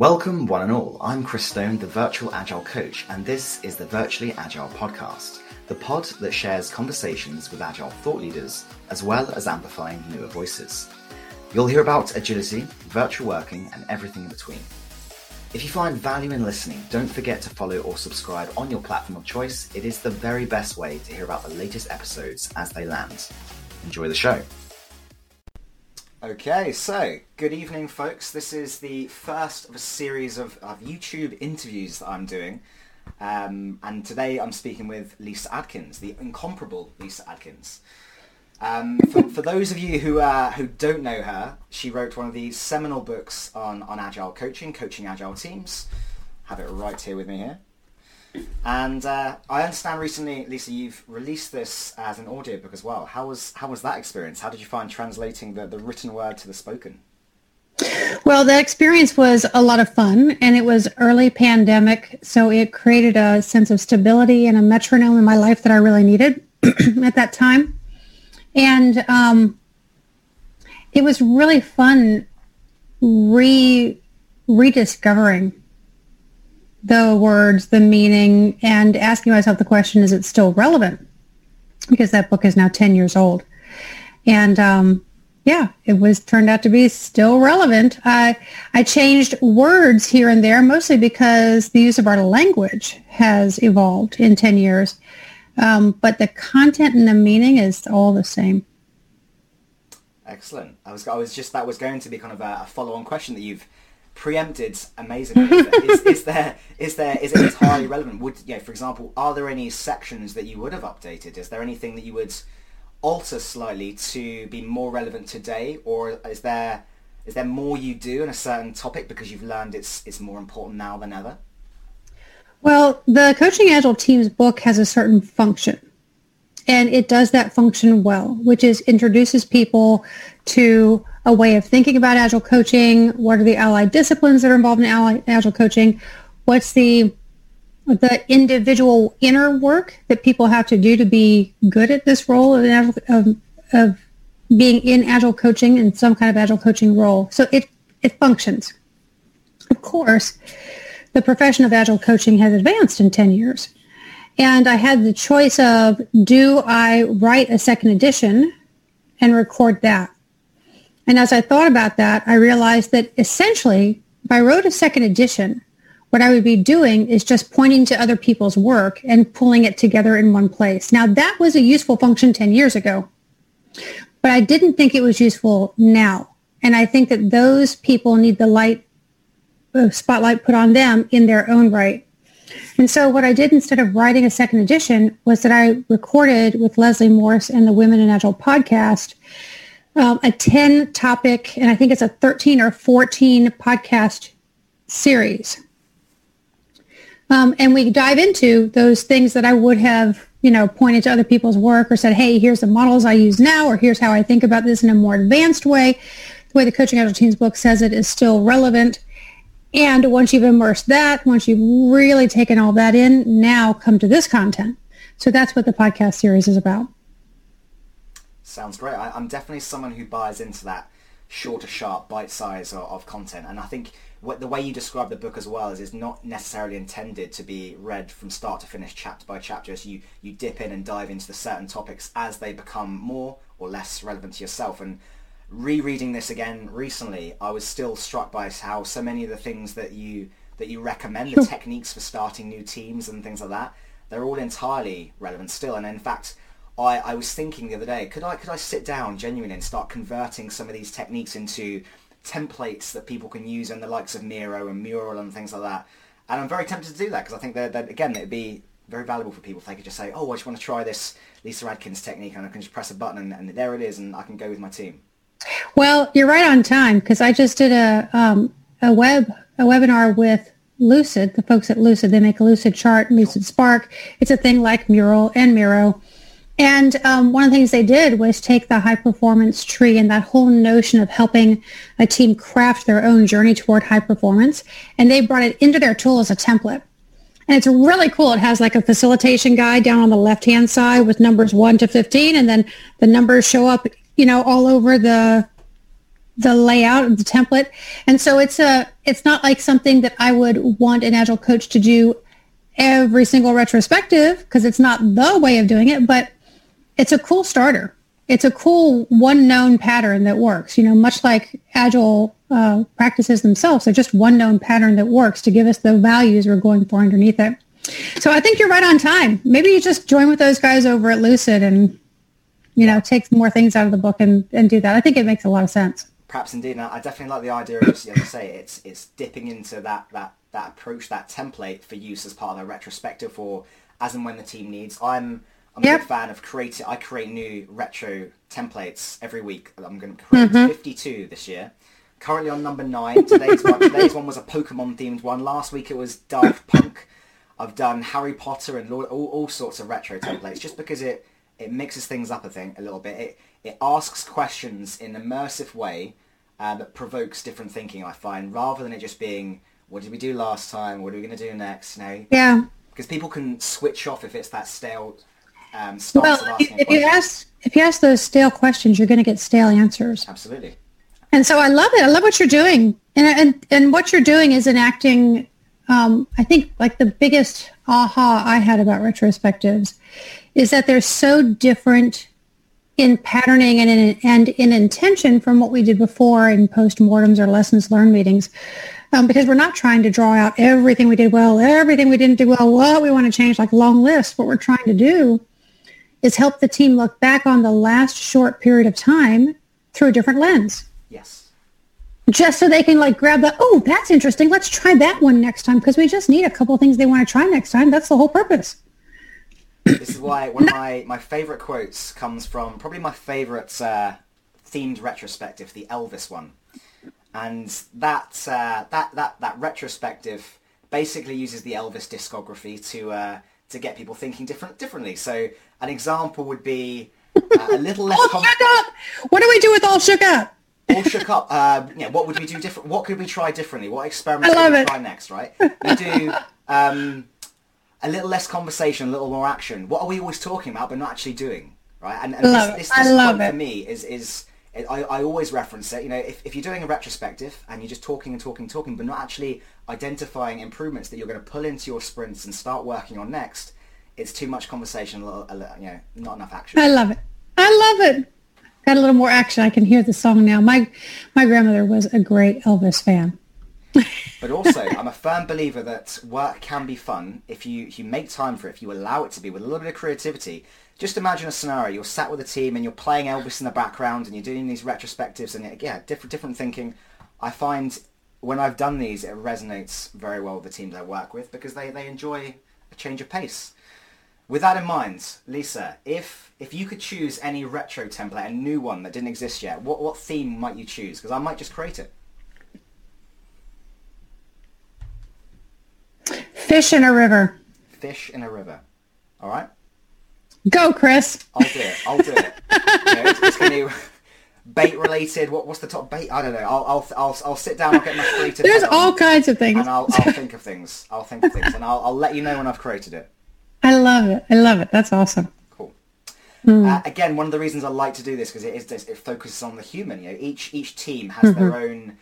Welcome, one and all. I'm Chris Stone, the Virtual Agile Coach, and this is the Virtually Agile Podcast, the pod that shares conversations with Agile thought leaders, as well as amplifying newer voices. You'll hear about agility, virtual working, and everything in between. If you find value in listening, don't forget to follow or subscribe on your platform of choice. It is the very best way to hear about the latest episodes as they land. Enjoy the show. Okay, so good evening, folks. This is the first of a series of, of YouTube interviews that I'm doing. Um, and today I'm speaking with Lyssa Adkins, the incomparable Lyssa Adkins. Um, for, for, those of you who uh, who don't know her, she wrote one of the seminal books on, on agile coaching, coaching agile teams. Have it right here with me here. And uh, I understand recently, Lyssa, you've released this as an audiobook as well. How was how was that experience? How did you find translating the, the written word to the spoken? Well, the experience was a lot of fun, and it was early pandemic, so it created a sense of stability and a metronome in my life that I really needed at that time. And um, it was really fun re rediscovering the words, the meaning, and asking myself the question, is it still relevant? Because that book is now 10 years old. And um, yeah, it was turned out to be still relevant. I, I changed words here and there, mostly because the use of our language has evolved in 10 years. Um, but the content and the meaning is all the same. Excellent. I was, I was just, that was going to be kind of a, a follow-on question that you've preempted amazingly. is, is, there is there is it entirely relevant? Would you know, for example, are there any sections that you would have updated? Is there anything that you would alter slightly to be more relevant today, or is there is there more you do in a certain topic because you've learned it's it's more important now than ever? Well, the Coaching Agile Teams book has a certain function. And it does that function well, which is introduces people to a way of thinking about agile coaching. What are the allied disciplines that are involved in agile coaching? What's the the individual inner work that people have to do to be good at this role of, of, of being in agile coaching and some kind of agile coaching role. So it, it functions. Of course, the profession of agile coaching has advanced in 10 years. And I had the choice of do I write a second edition and record that? And as I thought about that, I realized that essentially, if I wrote a second edition, what I would be doing is just pointing to other people's work and pulling it together in one place. Now, that was a useful function 10 years ago, but I didn't think it was useful now. And I think that those people need the light, uh, spotlight put on them in their own right. And so what I did instead of writing a second edition was that I recorded with Leslie Morse and the Women in Agile podcast um, a 10 topic, and I think it's a 13 or 14 podcast series. Um, and we dive into those things that I would have, you know, pointed to other people's work or said, hey, here's the models I use now, or here's how I think about this in a more advanced way. The way the Coaching Agile Teams book says it is still relevant. And once you've immersed that, once you've really taken all that in, now come to this content. So that's what the podcast series is about. Sounds great. I, am definitely someone who buys into that shorter, sharp, bite size of, of, content. And I think what, the way you describe the book as well is it's not necessarily intended to be read from start to finish, chapter by chapter. As you, you dip in and dive into the certain topics as they become more or less relevant to yourself. And rereading this again recently, I was still struck by how so many of the things that you that you recommend, the techniques for starting new teams and things like that, they're all entirely relevant still. And in fact, I, I was thinking the other day, could I could I sit down genuinely and start converting some of these techniques into templates that people can use in the likes of Miro and Mural and things like that? And I'm very tempted to do that because I think that, that again it'd be very valuable for people if they could just say, oh, I just want to try this Lyssa Adkins technique and I can just press a button and, and there it is and I can go with my team. Well, you're right on time because I just did a um, a web a webinar with Lucid, the folks at Lucid. They make a Lucid chart, Lucid Spark. It's a thing like Mural and Miro. And um, one of the things they did was take the high performance tree and that whole notion of helping a team craft their own journey toward high performance, and they brought it into their tool as a template. And it's really cool. It has like a facilitation guide down on the left-hand side with numbers 1 to 15, and then the numbers show up, you know, all over the the layout of the template. And so it's a it's not like something that I would want an agile coach to do every single retrospective because it's not the way of doing it, but it's a cool starter. It's a cool one known pattern that works, you know, much like agile uh, practices themselves. They're just one known pattern that works to give us the values we're going for underneath it. So I think you're right on time. Maybe you just join with those guys over at Lucid and, you know, take more things out of the book and, and do that. I think it makes a lot of sense. Perhaps indeed. And I definitely like the idea of, as I say, it's it's dipping into that, that, that approach, that template for use as part of a retrospective or as and when the team needs. I'm I'm yep. a big fan of creating. I create new retro templates every week. I'm going to create mm-hmm. 52 this year. Currently on number nine. Today's one. Today's one was a Pokemon themed one. Last week it was Daft Punk. I've done Harry Potter and all, all sorts of retro templates just because it, it mixes things up, I think, a little bit. It, it asks questions in an immersive way uh, that provokes different thinking, I find, rather than it just being, what did we do last time? What are we going to do next? You know? Yeah. Because people can switch off if it's that stale um, well, if, if you ask if you ask those stale questions, you're going to get stale answers. Absolutely. And so I love it. I love what you're doing, and and and what you're doing is enacting um, I think like the biggest aha I had about retrospectives is that they're so different in patterning and in, and in intention from what we did before in postmortems or lessons learned meetings. Um, because we're not trying to draw out everything we did well, everything we didn't do well, what we want to change, like long list. What we're trying to do is help the team look back on the last short period of time through a different lens Yes. just so they can like grab the, oh, that's interesting. Let's try that one next time because we just need a couple things they want to try next time. That's the whole purpose. This is why one of my, my favorite quotes comes from probably my favorite uh, themed retrospective, the Elvis one. And that, uh, that, that, that retrospective basically uses the Elvis discography to, uh, to get people thinking different, differently. So an example would be uh, a little less... all com- shook up! What do we do with all shook up? all shook up. Uh, yeah, what would we do different? What could we try differently? What experiments could we it. try next? Right? We do um, a little less conversation, a little more action. What are we always talking about but not actually doing? Right? And, and love this, this, this I love it. for me is is I, I always reference it. You know, if, if you're doing a retrospective and you're just talking and talking and talking, but not actually identifying improvements that you're going to pull into your sprints and start working on next, it's too much conversation. A little, a little, you know, not enough action. I love it. I love it got a little more action. I can hear the song now. My my grandmother was a great Elvis fan. but also, I'm a firm believer that work can be fun if you if you make time for it, if you allow it to be with a little bit of creativity. Just imagine a scenario: you're sat with a team and you're playing Elvis in the background, and you're doing these retrospectives, and yeah, different different thinking. I find when I've done these, it resonates very well with the teams I work with because they, they enjoy a change of pace. With that in mind, Lyssa, if if you could choose any retro template, a new one that didn't exist yet, what what theme might you choose? Because I might just create it. Fish in a river. Fish in a river. All right. Go, Chris. I'll do it. I'll do it. you know, it's, it's going to be bait related. What what's the top bait? I don't know. I'll I'll I'll, I'll sit down. I'll get my to. There's all kinds of things. And I'll I'll think of things. I'll think of things, and I'll I'll let you know when I've created it. I love it. I love it. That's awesome. Cool. Mm. Uh, again, one of the reasons I like to do this because it is this, it focuses on the human. You know, each each team has mm-hmm. their own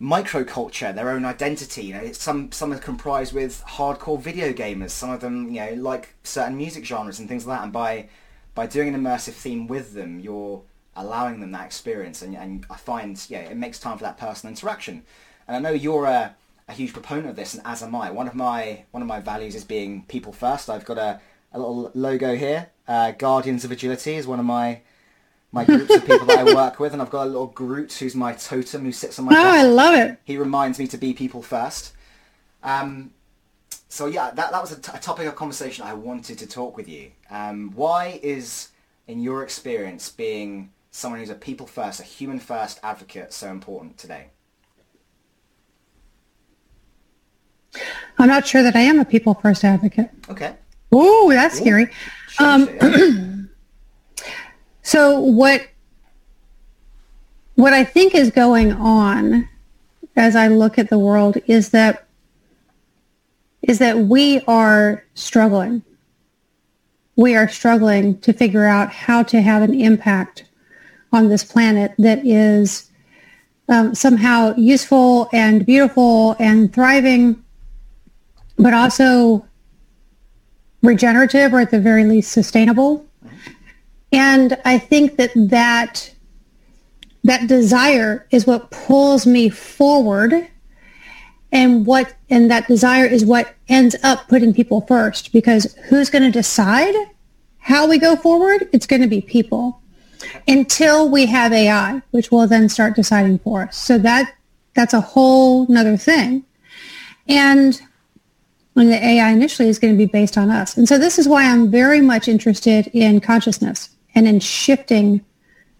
microculture, their own identity. You know, some some are comprised with hardcore video gamers. Some of them, you know, like certain music genres and things like that. And by by doing an immersive theme with them, you're allowing them that experience. And, and I find, yeah, it makes time for that personal interaction. And I know you're a a huge proponent of this, and as am I. One of my one of my values is being people first. I've got a, a little logo here. Uh, Guardians of Agility is one of my my groups of people that I work with, and I've got a little Groot who's my totem who sits on my. Oh, desk. I love it. He reminds me to be people first. Um, so yeah, that that was a, t- a topic of conversation I wanted to talk with you. Um, why is, in your experience, being someone who's a people first, a human first advocate so important today? I'm not sure that I am a people first advocate. Okay. Oh, that's Ooh. scary. Um, so what what I think is going on as I look at the world is that is that we are struggling. We are struggling to figure out how to have an impact on this planet that is um, somehow useful and beautiful and thriving, but also regenerative or at the very least sustainable. And I think that that, that desire is what pulls me forward and what and that desire is what ends up putting people first because who's going to decide how we go forward? It's going to be people until we have ai which will then start deciding for us. So that that's a whole nother thing. And when the ai initially is going to be based on us and so this is why i'm very much interested in consciousness and in shifting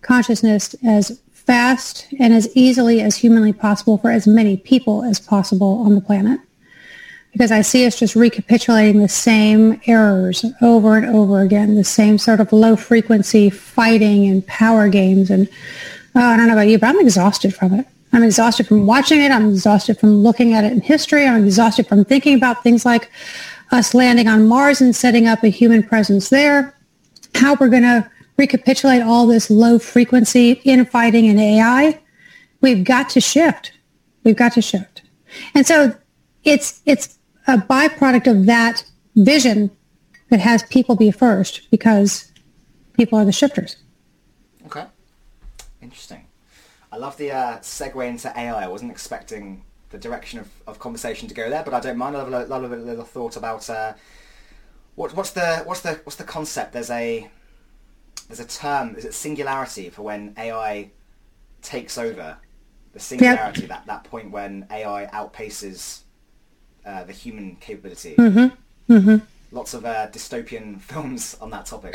consciousness as fast and as easily as humanly possible for as many people as possible on the planet. Because I see us just recapitulating the same errors over and over again, the same sort of low frequency fighting and power games. And oh, I don't know about you, but I'm exhausted from it. I'm exhausted from watching it. I'm exhausted from looking at it in history. I'm exhausted from thinking about things like us landing on Mars and setting up a human presence there, how we're going to recapitulate all this low frequency infighting and AI, we've got to shift. We've got to shift. And so it's it's a byproduct of that vision that has people be first because people are the shifters. Okay. Interesting. I love the uh, segue into AI. I wasn't expecting the direction of, of conversation to go there, but I don't mind. I love a, love a little thought about uh, what, what's the what's the what's the concept? There's a there's a term, is it singularity for when AI takes over? The singularity, yep. that, that point when AI outpaces uh, the human capability. Mm-hmm. Mm-hmm. Lots of uh, dystopian films on that topic.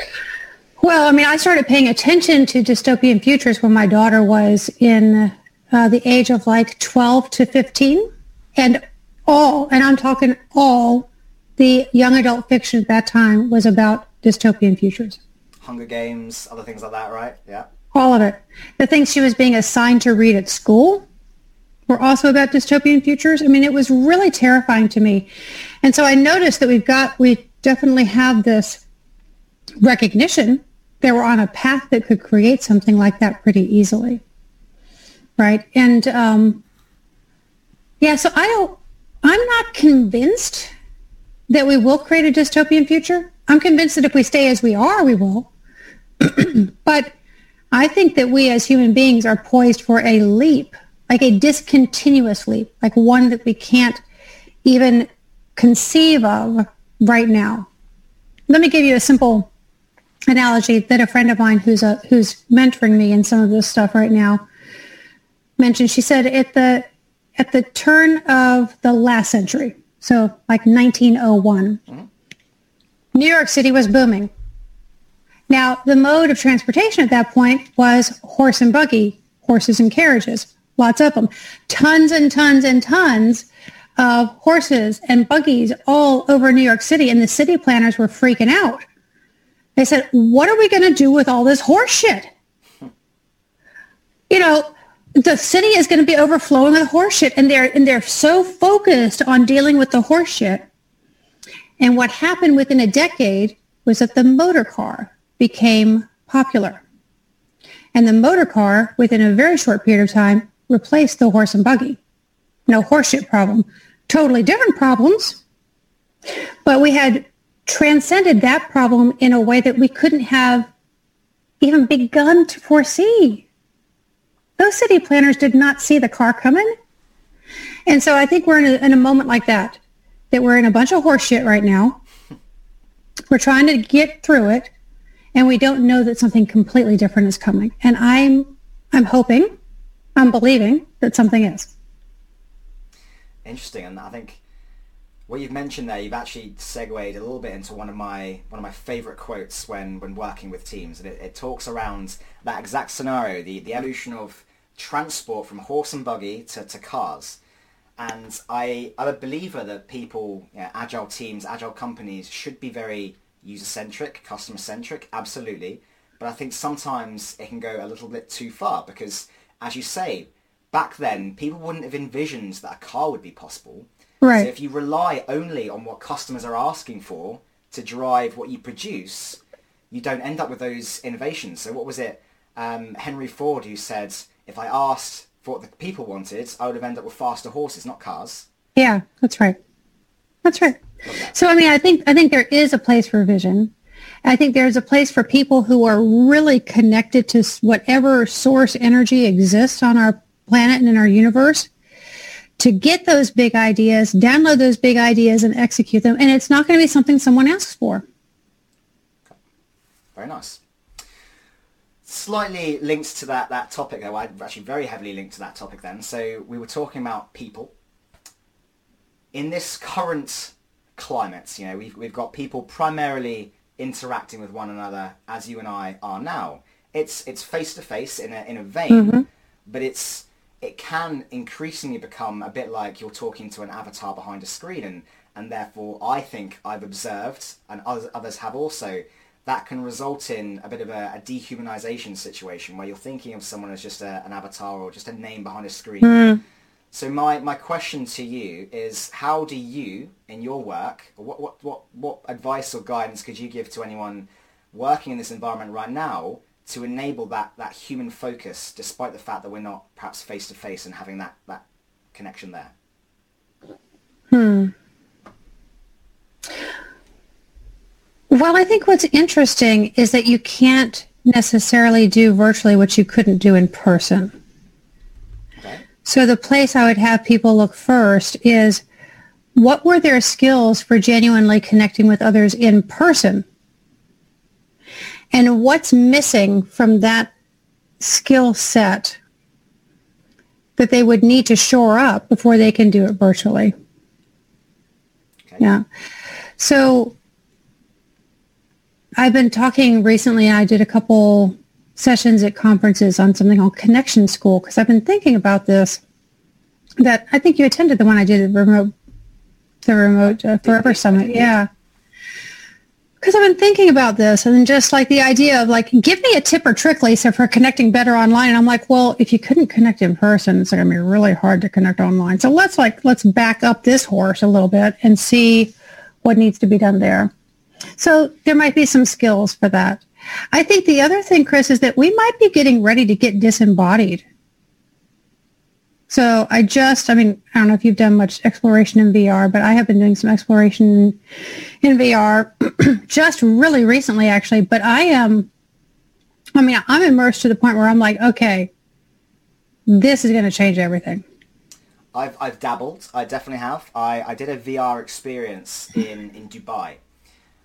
Well, I mean, I started paying attention to dystopian futures when my daughter was in uh, the age of like 12 to 15. And all, and I'm talking all, the young adult fiction at that time was about dystopian futures. Hunger Games, other things like that, right? Yeah. All of it. The things she was being assigned to read at school were also about dystopian futures. I mean, it was really terrifying to me. And so I noticed that we've got, we definitely have this recognition that we're on a path that could create something like that pretty easily. Right. And um, yeah, so I don't, I'm not convinced that we will create a dystopian future. I'm convinced that if we stay as we are, we will. but I think that we as human beings are poised for a leap, like a discontinuous leap, like one that we can't even conceive of right now. Let me give you a simple analogy that a friend of mine who's a who's mentoring me in some of this stuff right now mentioned. She said at the at the turn of the last century, so like 1901, mm-hmm. New York City was booming. Now, the mode of transportation at that point was horse and buggy, horses and carriages, lots of them. Tons and tons and tons of horses and buggies all over New York City, and the city planners were freaking out. They said, what are we going to do with all this horse shit? You know, the city is going to be overflowing with horse shit, and they're, and they're so focused on dealing with the horse shit. And what happened within a decade was that the motor car became popular. And the motor car, within a very short period of time, replaced the horse and buggy. No horseshit problem. Totally different problems. But we had transcended that problem in a way that we couldn't have even begun to foresee. Those city planners did not see the car coming. And so I think we're in a, in a moment like that, that we're in a bunch of horseshit right now. We're trying to get through it and we don't know that something completely different is coming. And I'm I'm hoping, I'm believing that something is. Interesting, and I think what you've mentioned there, you've actually segued a little bit into one of my one of my favourite quotes when when working with teams, and it, it talks around that exact scenario, the the evolution of transport from horse and buggy to, to cars. And I, I'm a believer that people, you know, agile teams, agile companies should be very user-centric, customer-centric, absolutely. But I think sometimes it can go a little bit too far because, as you say, back then people wouldn't have envisioned that a car would be possible. Right. So if you rely only on what customers are asking for to drive what you produce, you don't end up with those innovations. So what was it? Um, Henry Ford who said, if I asked for what the people wanted, I would have ended up with faster horses, not cars. Yeah, that's right. That's right. So I mean, I think I think there is a place for vision. I think there's a place for people who are really connected to whatever source energy exists on our planet and in our universe to get those big ideas, download those big ideas and execute them. And it's not going to be something someone asks for. Very nice. Slightly linked to that, that topic though, I'm actually very heavily linked to that topic then. So we were talking about people. In this current climate, you know, we've, we've got people primarily interacting with one another as you and I are now. It's it's face to face in a in a vein, mm-hmm. but it's it can increasingly become a bit like you're talking to an avatar behind a screen, and and therefore I think I've observed, and others others have also, that can result in a bit of a, a dehumanization situation where you're thinking of someone as just a, an avatar or just a name behind a screen. Mm. So my, my question to you is how do you, in your work, what, what, what, what advice or guidance could you give to anyone working in this environment right now to enable that, that human focus despite the fact that we're not perhaps face to face and having that, that connection there? Hmm. Well, I think what's interesting is that you can't necessarily do virtually what you couldn't do in person. So the place I would have people look first is what were their skills for genuinely connecting with others in person? And what's missing from that skill set that they would need to shore up before they can do it virtually? Okay. Yeah. So I've been talking recently, I did a couple sessions at conferences on something called Connection School because I've been thinking about this. That I think you attended the one I did the remote, the remote uh, Forever Summit. Yeah. Because I've been thinking about this and just like the idea of like, give me a tip or trick, Lyssa, for connecting better online. And I'm like, well, if you couldn't connect in person, it's going to be really hard to connect online. So let's like, let's back up this horse a little bit and see what needs to be done there. So there might be some skills for that. I think the other thing, Chris, is that we might be getting ready to get disembodied. So I just, I mean, I don't know if you've done much exploration in VR, but I have been doing some exploration in VR just really recently, actually. But I am, I mean, I'm immersed to the point where I'm like, okay, this is going to change everything. I've, I've dabbled. I definitely have. I, I did a VR experience in, in Dubai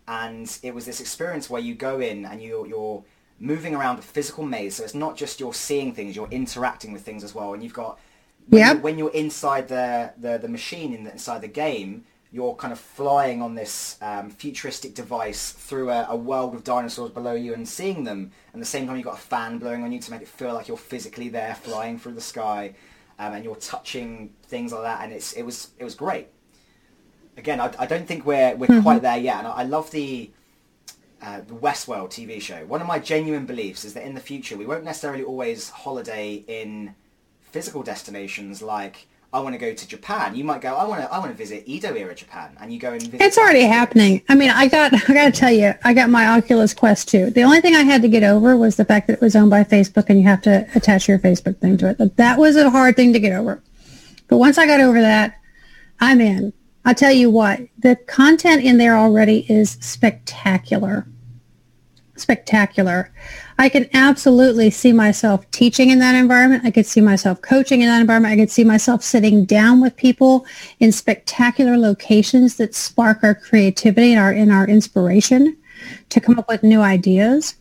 and it was this experience where you go in and you, you're moving around a physical maze. So it's not just you're seeing things, you're interacting with things as well. And you've got when, yep. you're, when you're inside the, the, the machine in the, inside the game, you're kind of flying on this um, futuristic device through a, a, world of dinosaurs below you and seeing them. And at the same time, you've got a fan blowing on you to make it feel like you're physically there, flying through the sky, um, and you're touching things like that. And it's it was it was great again, I, I don't think we're we're mm-hmm. quite there yet. And I, I love the uh, the Westworld TV show. One of my genuine beliefs is that in the future we won't necessarily always holiday in physical destinations like I want to go to Japan. You might go, I want to, I want to visit Edo era Japan, and you go and visit. It's already happening. I mean, I got, I got to tell you, I got my Oculus Quest 2. The only thing I had to get over was the fact that it was owned by Facebook, and you have to attach your Facebook thing to it. That was a hard thing to get over. But once I got over that, I'm in. I'll tell you what, the content in there already is spectacular. Spectacular. I can absolutely see myself teaching in that environment. I could see myself coaching in that environment. I could see myself sitting down with people in spectacular locations that spark our creativity and our in our inspiration to come up with new ideas.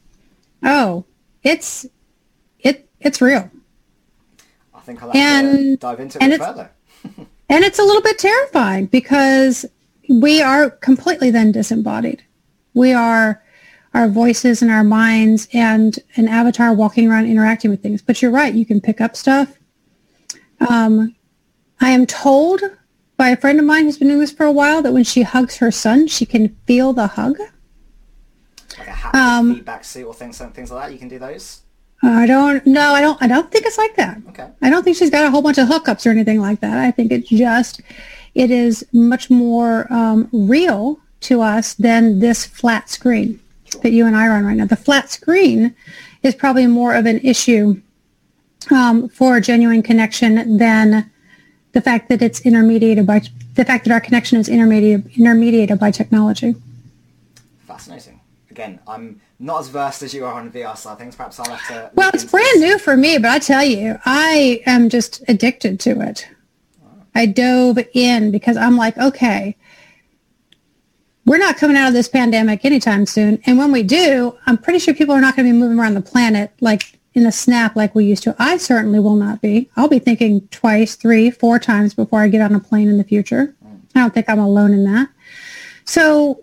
Oh, it's it it's real. I think I'll have uh, and, to dive into it further. And it's a little bit terrifying because we are completely then disembodied. We are our voices and our minds and an avatar walking around interacting with things. But you're right, you can pick up stuff. Um, I am told by a friend of mine who's been doing this for a while that when she hugs her son, she can feel the hug. Like a haptic um, feedback suit or things, things like that. You can do those. I don't no, I don't I don't think it's like that. Okay. I don't think she's got a whole bunch of hookups or anything like that. I think it's just it is much more um, real to us than this flat screen that you and I are on right now. The flat screen is probably more of an issue um, for genuine connection than the fact that it's intermediated by the fact that our connection is intermediated intermediated by technology. Fascinating. Again, I'm not as versed as you are on VR side things. Perhaps I'll have to. Well, it's brand this. new for me, but I tell you, I am just addicted to it. I dove in because I'm like, okay, we're not coming out of this pandemic anytime soon. And when we do, I'm pretty sure people are not going to be moving around the planet like in a snap like we used to. I certainly will not be. I'll be thinking twice, three, four times before I get on a plane in the future. I don't think I'm alone in that. So,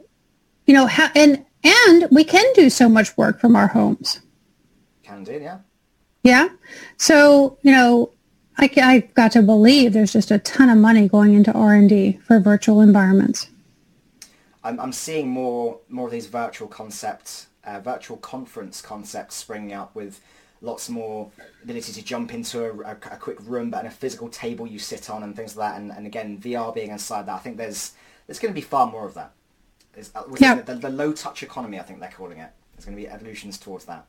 you know, how, and and we can do so much work from our homes. Can do, yeah. Yeah. So, you know, I, I got to believe there's just a ton of money going into R&D for virtual environments. I'm, I'm seeing more more of these virtual concepts, uh, virtual conference concepts springing up with lots more ability to jump into a, a, a, quick room, but in a physical table you sit on and things like that. And, and again, VR being inside that, I think there's there's going to be far more of that. Uh, yeah. The, the, low touch economy, I think they're calling it. There's going to be evolutions towards that.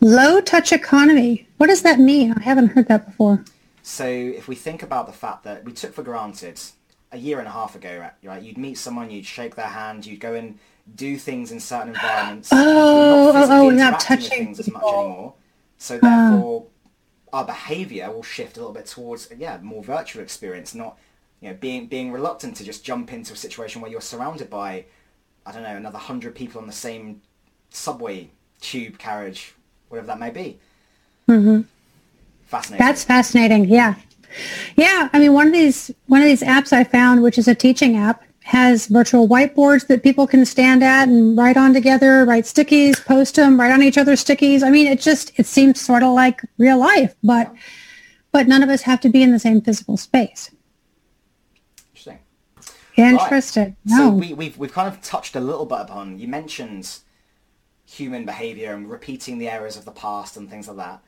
Low touch economy. What does that mean? I haven't heard that before. So if we think about the fact that we took for granted a year and a half ago, right? You'd meet someone, you'd shake their hand, you'd go and do things in certain environments. Oh, not oh, oh, not touching things as much anymore. So therefore, uh. our behaviour will shift a little bit towards yeah more virtual experience, not you know being being reluctant to just jump into a situation where you're surrounded by I don't know another hundred people on the same subway tube carriage, whatever that may be. Mm-hmm. Fascinating. That's fascinating. Yeah. Yeah, I mean, one of these one of these apps I found, which is a teaching app, has virtual whiteboards that people can stand at and write on together, write stickies, post them, write on each other's stickies. I mean, it just it seems sort of like real life, but but none of us have to be in the same physical space. Interesting. Interesting. Right. No. So we, we've we've kind of touched a little bit upon. You mentioned human behavior and repeating the errors of the past and things like that.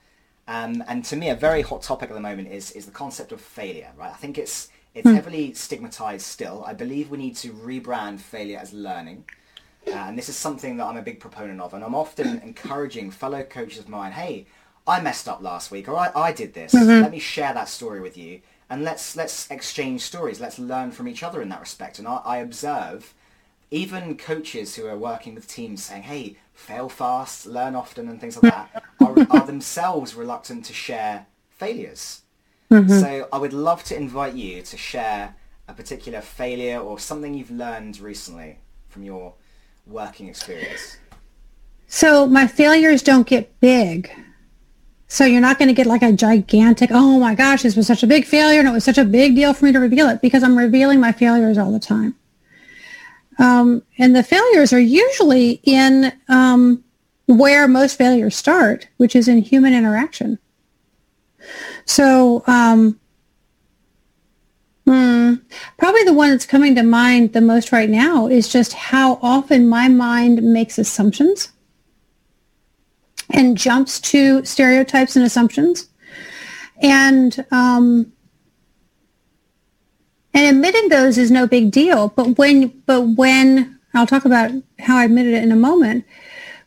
Um, and to me, a very hot topic at the moment is is the concept of failure. Right? I think it's it's mm. heavily stigmatized still. I believe we need to rebrand failure as learning. Uh, and this is something that I'm a big proponent of. And I'm often encouraging fellow coaches of mine, hey, I messed up last week, or I, I did this. Mm-hmm. Let me share that story with you. And let's let's exchange stories. Let's learn from each other in that respect. And I, I observe even coaches who are working with teams saying, hey, fail fast, learn often, and things like that, are, are themselves reluctant to share failures. Mm-hmm. So I would love to invite you to share a particular failure or something you've learned recently from your working experience. So my failures don't get big. So you're not going to get like a gigantic, oh my gosh, this was such a big failure and it was such a big deal for me to reveal it because I'm revealing my failures all the time. Um, and the failures are usually in um, where most failures start, which is in human interaction. So um, hmm, probably the one that's coming to mind the most right now is just how often my mind makes assumptions and jumps to stereotypes and assumptions. And um, and admitting those is no big deal. But when, but when, I'll talk about how I admitted it in a moment.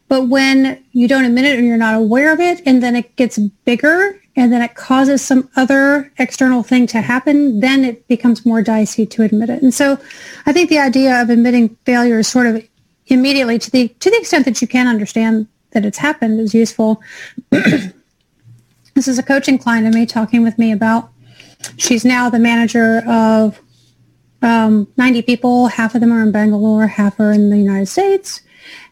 But when you don't admit it and you're not aware of it, and then it gets bigger, and then it causes some other external thing to happen, then it becomes more dicey to admit it. And so I think the idea of admitting failure is sort of immediately to the to the extent that you can understand that it's happened is useful. this is a coaching client of me talking with me about She's now the manager of um, 90 people. Half of them are in Bangalore, half are in the United States.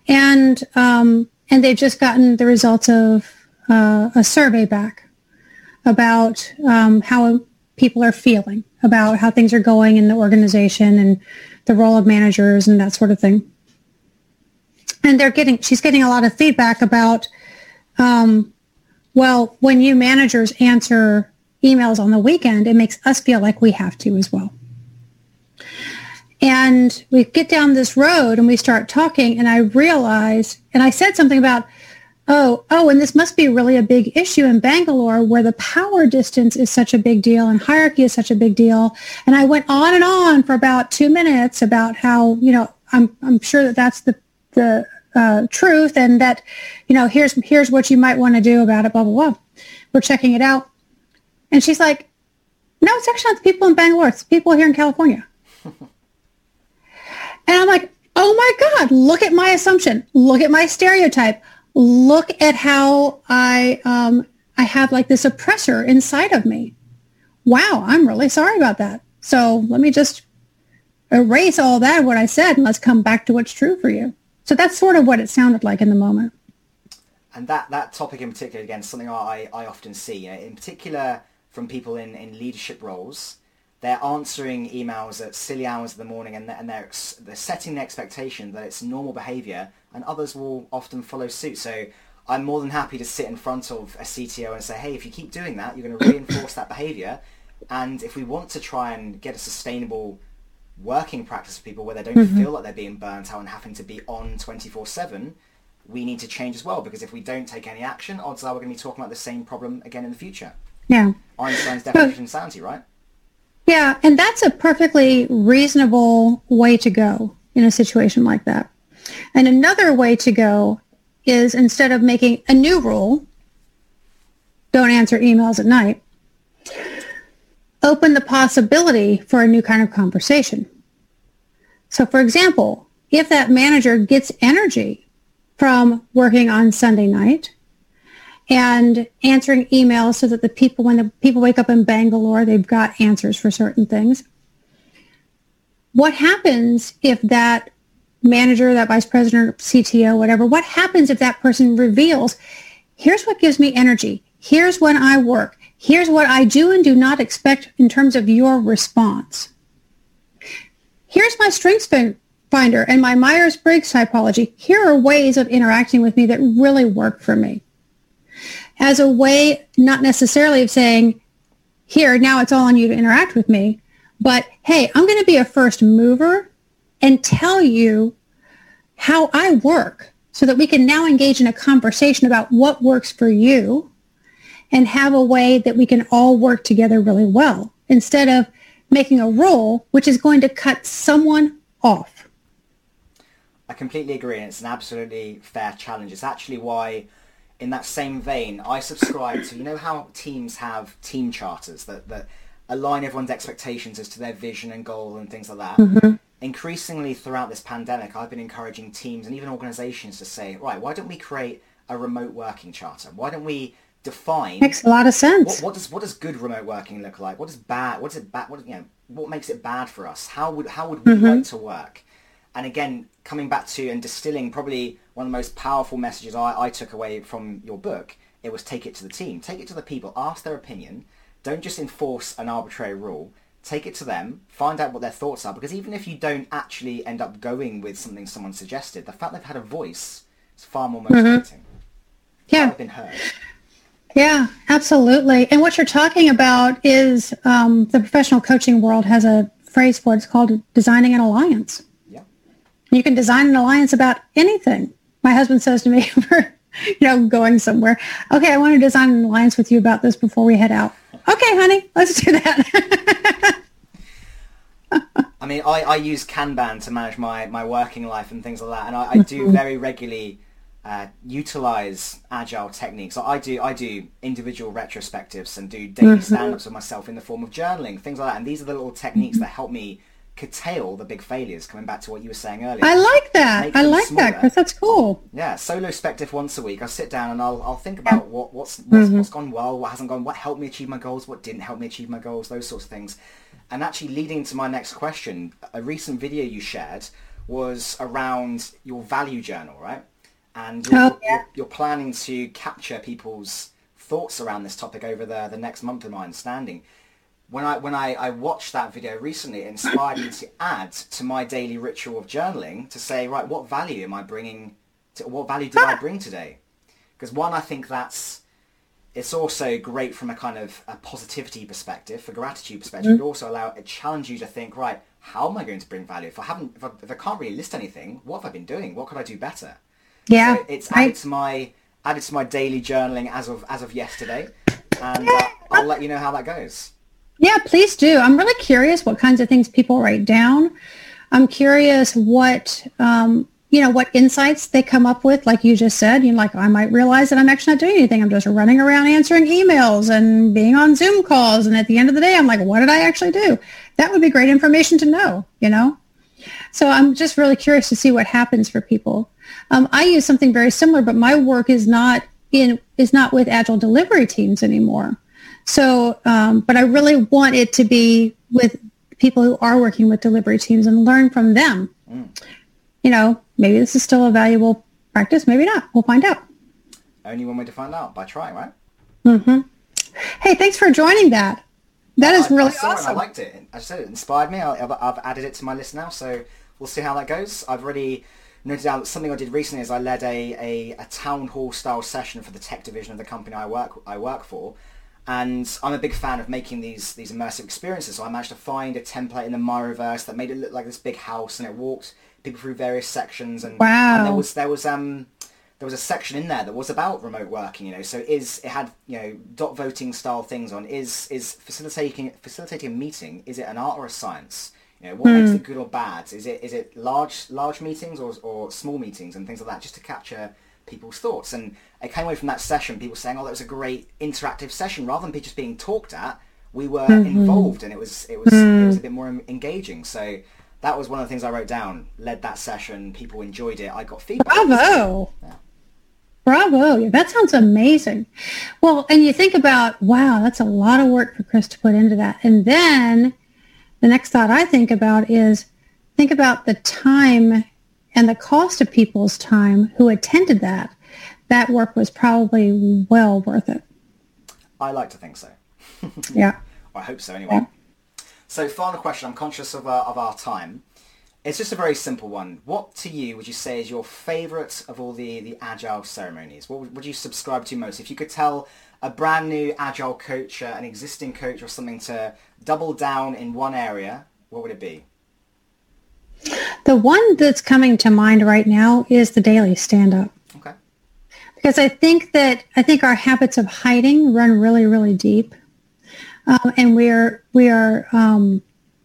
And, um, and they've just gotten the results of uh, a survey back about um, how people are feeling, about how things are going in the organization and the role of managers and that sort of thing. And they're getting, she's getting a lot of feedback about, um, well, when you managers answer emails on the weekend, it makes us feel like we have to as well. And we get down this road and we start talking and I realize, and I said something about, oh, oh, and this must be really a big issue in Bangalore where the power distance is such a big deal and hierarchy is such a big deal. And I went on and on for about two minutes about how, you know, I'm, I'm sure that that's the, the uh, truth and that, you know, here's, here's what you might want to do about it, blah, blah, blah. we're checking it out. And she's like, no, it's actually not the people in Bangalore. It's people here in California. and I'm like, oh my God, look at my assumption. Look at my stereotype. Look at how I, um, I have like this oppressor inside of me. Wow, I'm really sorry about that. So let me just erase all that, what I said, and let's come back to what's true for you. So that's sort of what it sounded like in the moment. And that, that topic in particular, again, something I, I often see, you know, in particular from people in, in leadership roles, they're answering emails at silly hours of the morning and they're, and they're, they're setting the expectation that it's normal behavior and others will often follow suit. So I'm more than happy to sit in front of a CTO and say, hey, if you keep doing that, you're going to reinforce that behavior. And if we want to try and get a sustainable working practice for people where they don't mm-hmm. feel like they're being burnt out and having to be on 24-7, we need to change as well. Because if we don't take any action, odds are we're going to be talking about the same problem again in the future. Yeah. Einstein's definition of insanity, right? Yeah, and that's a perfectly reasonable way to go in a situation like that. And another way to go is instead of making a new rule, don't answer emails at night, open the possibility for a new kind of conversation. So for example, if that manager gets energy from working on Sunday night and answering emails so that the people, when the people wake up in Bangalore, they've got answers for certain things. What happens if that manager, that vice president, CTO, whatever, what happens if that person reveals, here's what gives me energy. Here's when I work. Here's what I do and do not expect in terms of your response. Here's my strengths finder and my Myers-Briggs typology. Here are ways of interacting with me that really work for me. As a way, not necessarily of saying, here, now it's all on you to interact with me, but hey, I'm going to be a first mover and tell you how I work so that we can now engage in a conversation about what works for you and have a way that we can all work together really well instead of making a rule which is going to cut someone off. I completely agree and it's an absolutely fair challenge. It's actually why in that same vein I subscribe to, you know how teams have team charters that, that align everyone's expectations as to their vision and goal and things like that. Mm-hmm increasingly throughout this pandemic, I've been encouraging teams and even organizations to say, right, why don't we create a remote working charter? Why don't we define makes a lot of sense. What, what, does what does good remote working look like? What is bad? What is it bad? What you know? What makes it bad for us? How would how would we mm-hmm. like to work? And again, coming back to and distilling probably one of the most powerful messages I, I took away from your book, it was take it to the team, take it to the people, ask their opinion. Don't just enforce an arbitrary rule take it to them, find out what their thoughts are, because even if you don't actually end up going with something someone suggested, the fact they've had a voice is far more mm-hmm. motivating. Mm-hmm. Yeah. Been heard. Yeah, absolutely. And what you're talking about is um, the professional coaching world has a phrase for it. It's called designing an alliance. You can design an alliance about anything. My husband says to me, you know, going somewhere, okay, I want to design an alliance with you about this before we head out. Okay, honey, let's do that. I mean, I, I use Kanban to manage my, my working life and things like that, and I, I do mm-hmm. very regularly uh, utilize agile techniques. I do I do individual retrospectives and do daily mm-hmm. stand-ups with myself in the form of journaling, things like that. And these are the little techniques that help me curtail the big failures. Coming back to what you were saying earlier, I like that. I like smaller. that because that's cool. Yeah, solo spective once a week. I sit down and I'll I'll think about what what's what's, mm-hmm. what's gone well, what hasn't gone, what helped me achieve my goals, what didn't help me achieve my goals, those sorts of things. And actually, leading to my next question, a recent video you shared was around your value journal, right? And you're, oh, yeah. you're, you're planning to capture people's thoughts around this topic over the the next month, in my understanding when I when I, I watched that video recently, it inspired me to add to my daily ritual of journaling to say, right, what value am I bringing? To, what value did I bring today? Because one, I think that's it's also great from a kind of a positivity perspective, for gratitude perspective. Mm-hmm. It also allow it challenge you to think, right, how am I going to bring value? If I haven't, if I, if I can't really list anything, what have I been doing? What could I do better? Yeah, so it's added I... to my added to my daily journaling as of as of yesterday, and uh, I'll let you know how that goes. Yeah, please do. I'm really curious what kinds of things people write down. I'm curious what um, you know, what insights they come up with, like you just said, you know, like I might realize that I'm actually not doing anything. I'm just running around answering emails and being on Zoom calls. And at the end of the day, I'm like, what did I actually do? That would be great information to know, you know? So I'm just really curious to see what happens for people. Um, I use something very similar, but my work is not in is not with agile delivery teams anymore. So, um, but I really want it to be with people who are working with delivery teams and learn from them. Mm. You know, maybe this is still a valuable practice. Maybe not. We'll find out. Only one way to find out by trying, right? Mm-hmm. Hey, thanks for joining that. That is I, really I awesome. I liked it. I said it inspired me. I, have I've added it to my list now, so we'll see how that goes. I've already noted out something I did recently is I led a, a, a town hall style session for the tech division of the company I work I work for, and I'm a big fan of making these these immersive experiences. So I managed to find a template in the Miroverse that made it look like this big house, and it walked people through various sections. And, wow. and there was there was um there was a section in there that was about remote working. You know, so is it had you know dot voting style things on is is facilitating facilitating a meeting is it an art or a science? You know, what mm. makes it good or bad? Is it is it large large meetings or or small meetings and things like that, just to capture people's thoughts. And I came away from that session, people saying, "Oh, that was a great interactive session." Rather than just being talked at, we were mm-hmm. involved, and it was it was mm. it was a bit more engaging. So that was one of the things I wrote down. Led that session, people enjoyed it. I got feedback. Bravo. Bravo yeah. Bravo. That sounds amazing. Well, and you think about, wow, that's a lot of work for Chris to put into that. And then the next thought I think about is think about the time and the cost of people's time who attended that, that work was probably well worth it. I like to think so. yeah. I hope so anyway. Yeah. So final question, I'm conscious of, uh, of our time. It's just a very simple one. What to you would you say is your favourite of all the, the Agile ceremonies? What would, would, you subscribe to most? If you could tell a brand new Agile coach, uh, an existing coach or something to double down in one area, what would it be? The one that's coming to mind right now is the daily stand-up. Okay. Because I think that I think our habits of hiding run really, really deep, um, and we are we are um,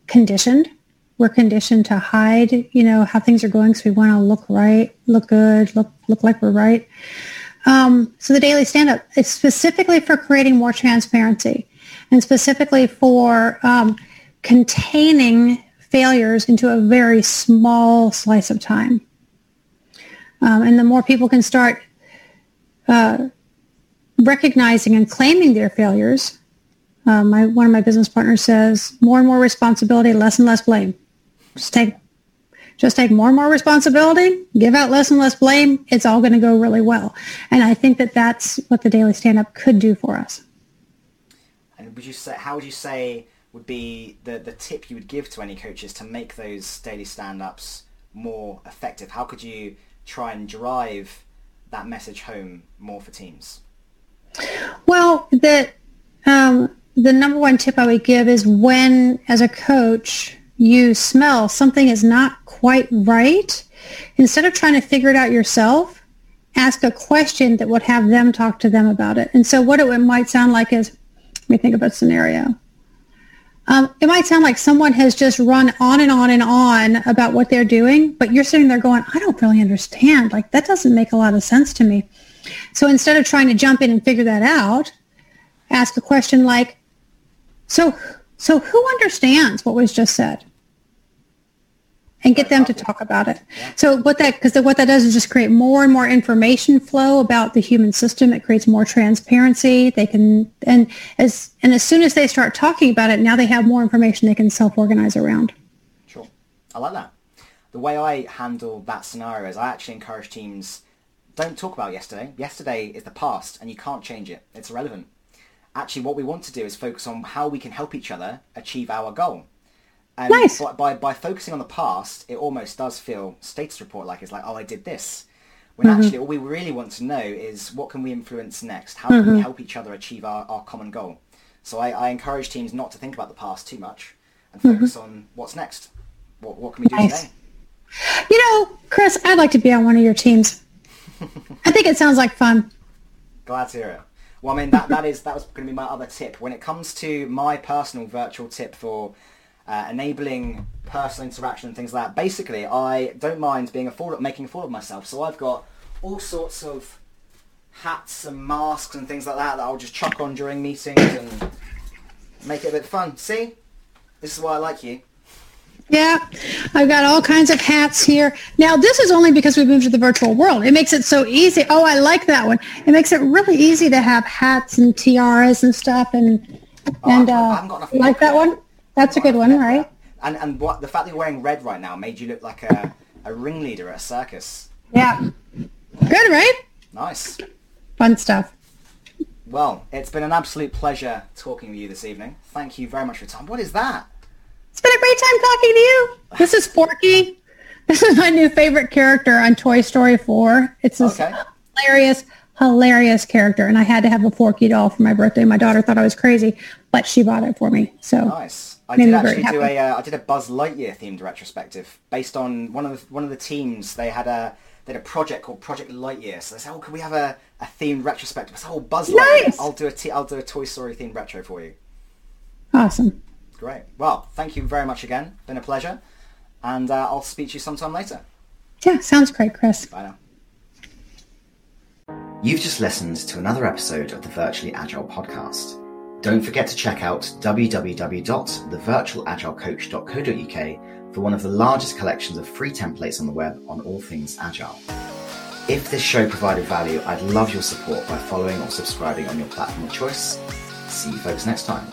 conditioned. We're conditioned to hide, you know, how things are going, so we want to look right, look good, look look like we're right. Um, so the daily stand-up is specifically for creating more transparency, and specifically for um, containing failures into a very small slice of time. Um, and the more people can start uh, recognizing and claiming their failures, uh, my, one of my business partners says, more and more responsibility, less and less blame. Just take, just take more and more responsibility, give out less and less blame. It's all going to go really well. And I think that that's what the daily stand-up could do for us. And would you say, how would you say would be the, the tip you would give to any coaches to make those daily stand-ups more effective? How could you try and drive that message home more for teams? Well, the, um, the number one tip I would give is when, as a coach, you smell something is not quite right, instead of trying to figure it out yourself, ask a question that would have them talk to them about it. And so what it might sound like is, let me think of a scenario. Um, it might sound like someone has just run on and on and on about what they're doing, but you're sitting there going, I don't really understand. Like, that doesn't make a lot of sense to me. So instead of trying to jump in and figure that out, ask a question like, so, so who understands what was just said? And get them to talk about it. So what that because what that does is just create more and more information flow about the human system. It creates more transparency. They can and as and as soon as they start talking about it, now they have more information they can self-organize around. Sure, I like that. The way I handle that scenario is I actually encourage teams don't talk about yesterday. Yesterday is the past, and you can't change it. It's irrelevant. Actually, what we want to do is focus on how we can help each other achieve our goal. And nice. by, by, by focusing on the past, it almost does feel status report like it's like, oh, I did this. When mm-hmm. actually all we really want to know is what can we influence next? How mm-hmm. can we mm-hmm. help each other achieve our, our common goal? So I, I encourage teams not to think about the past too much and mm-hmm. focus mm-hmm. on what's next. What, what can we do nice. today? You know, Chris, I'd like to be on one of your teams. I think it sounds like fun. Glad to hear it. Well, I mean, that, that is that was going to be my other tip. When it comes to my personal virtual tip for uh, enabling personal interaction and things like that. Basically, I don't mind being a fool, making a fool of myself. So I've got all sorts of hats and masks and things like that that I'll just chuck on during meetings and make it a bit fun. See, this is why I like you. Yeah, I've got all kinds of hats here. Now, this is only because we've moved to the virtual world. It makes it so easy. Oh, I like that one. It makes it really easy to have hats and tiaras and stuff. And Oh, and I uh, haven't got enough like that one? That's a good one, right? And and what the fact that you're wearing red right now made you look like a, a ringleader at a circus. Yeah. Good, right? Nice. Fun stuff. Well, it's been an absolute pleasure talking with you this evening. Thank you very much for your time. What is that? It's been a great time talking to you. This is Forky. This is my new favorite character on Toy Story 4. It's this Okay. hilarious, hilarious character. And I had to have a Forky doll for my birthday. My daughter thought I was crazy, but she bought it for me. So Nice. I did actually do happy. a uh, I did a Buzz Lightyear themed retrospective based on one of the one of the teams. They had a they had a project called Project Lightyear. So they said, "Oh, can we have a, a themed retrospective?" I said, "Oh, Buzz Lightyear. Nice. I'll do a t- I'll do a Toy Story themed retro for you." awesome. Great. Well, thank you very much again. Been a pleasure, and uh, I'll speak to you sometime later. Yeah, sounds great, Chris. Bye now. You've just listened to another episode of the Virtually Agile podcast. Don't forget to check out www.thevirtualagilecoach.co.uk for one of the largest collections of free templates on the web on all things agile. If this show provided value, I'd love your support by following or subscribing on your platform of choice. See you folks next time.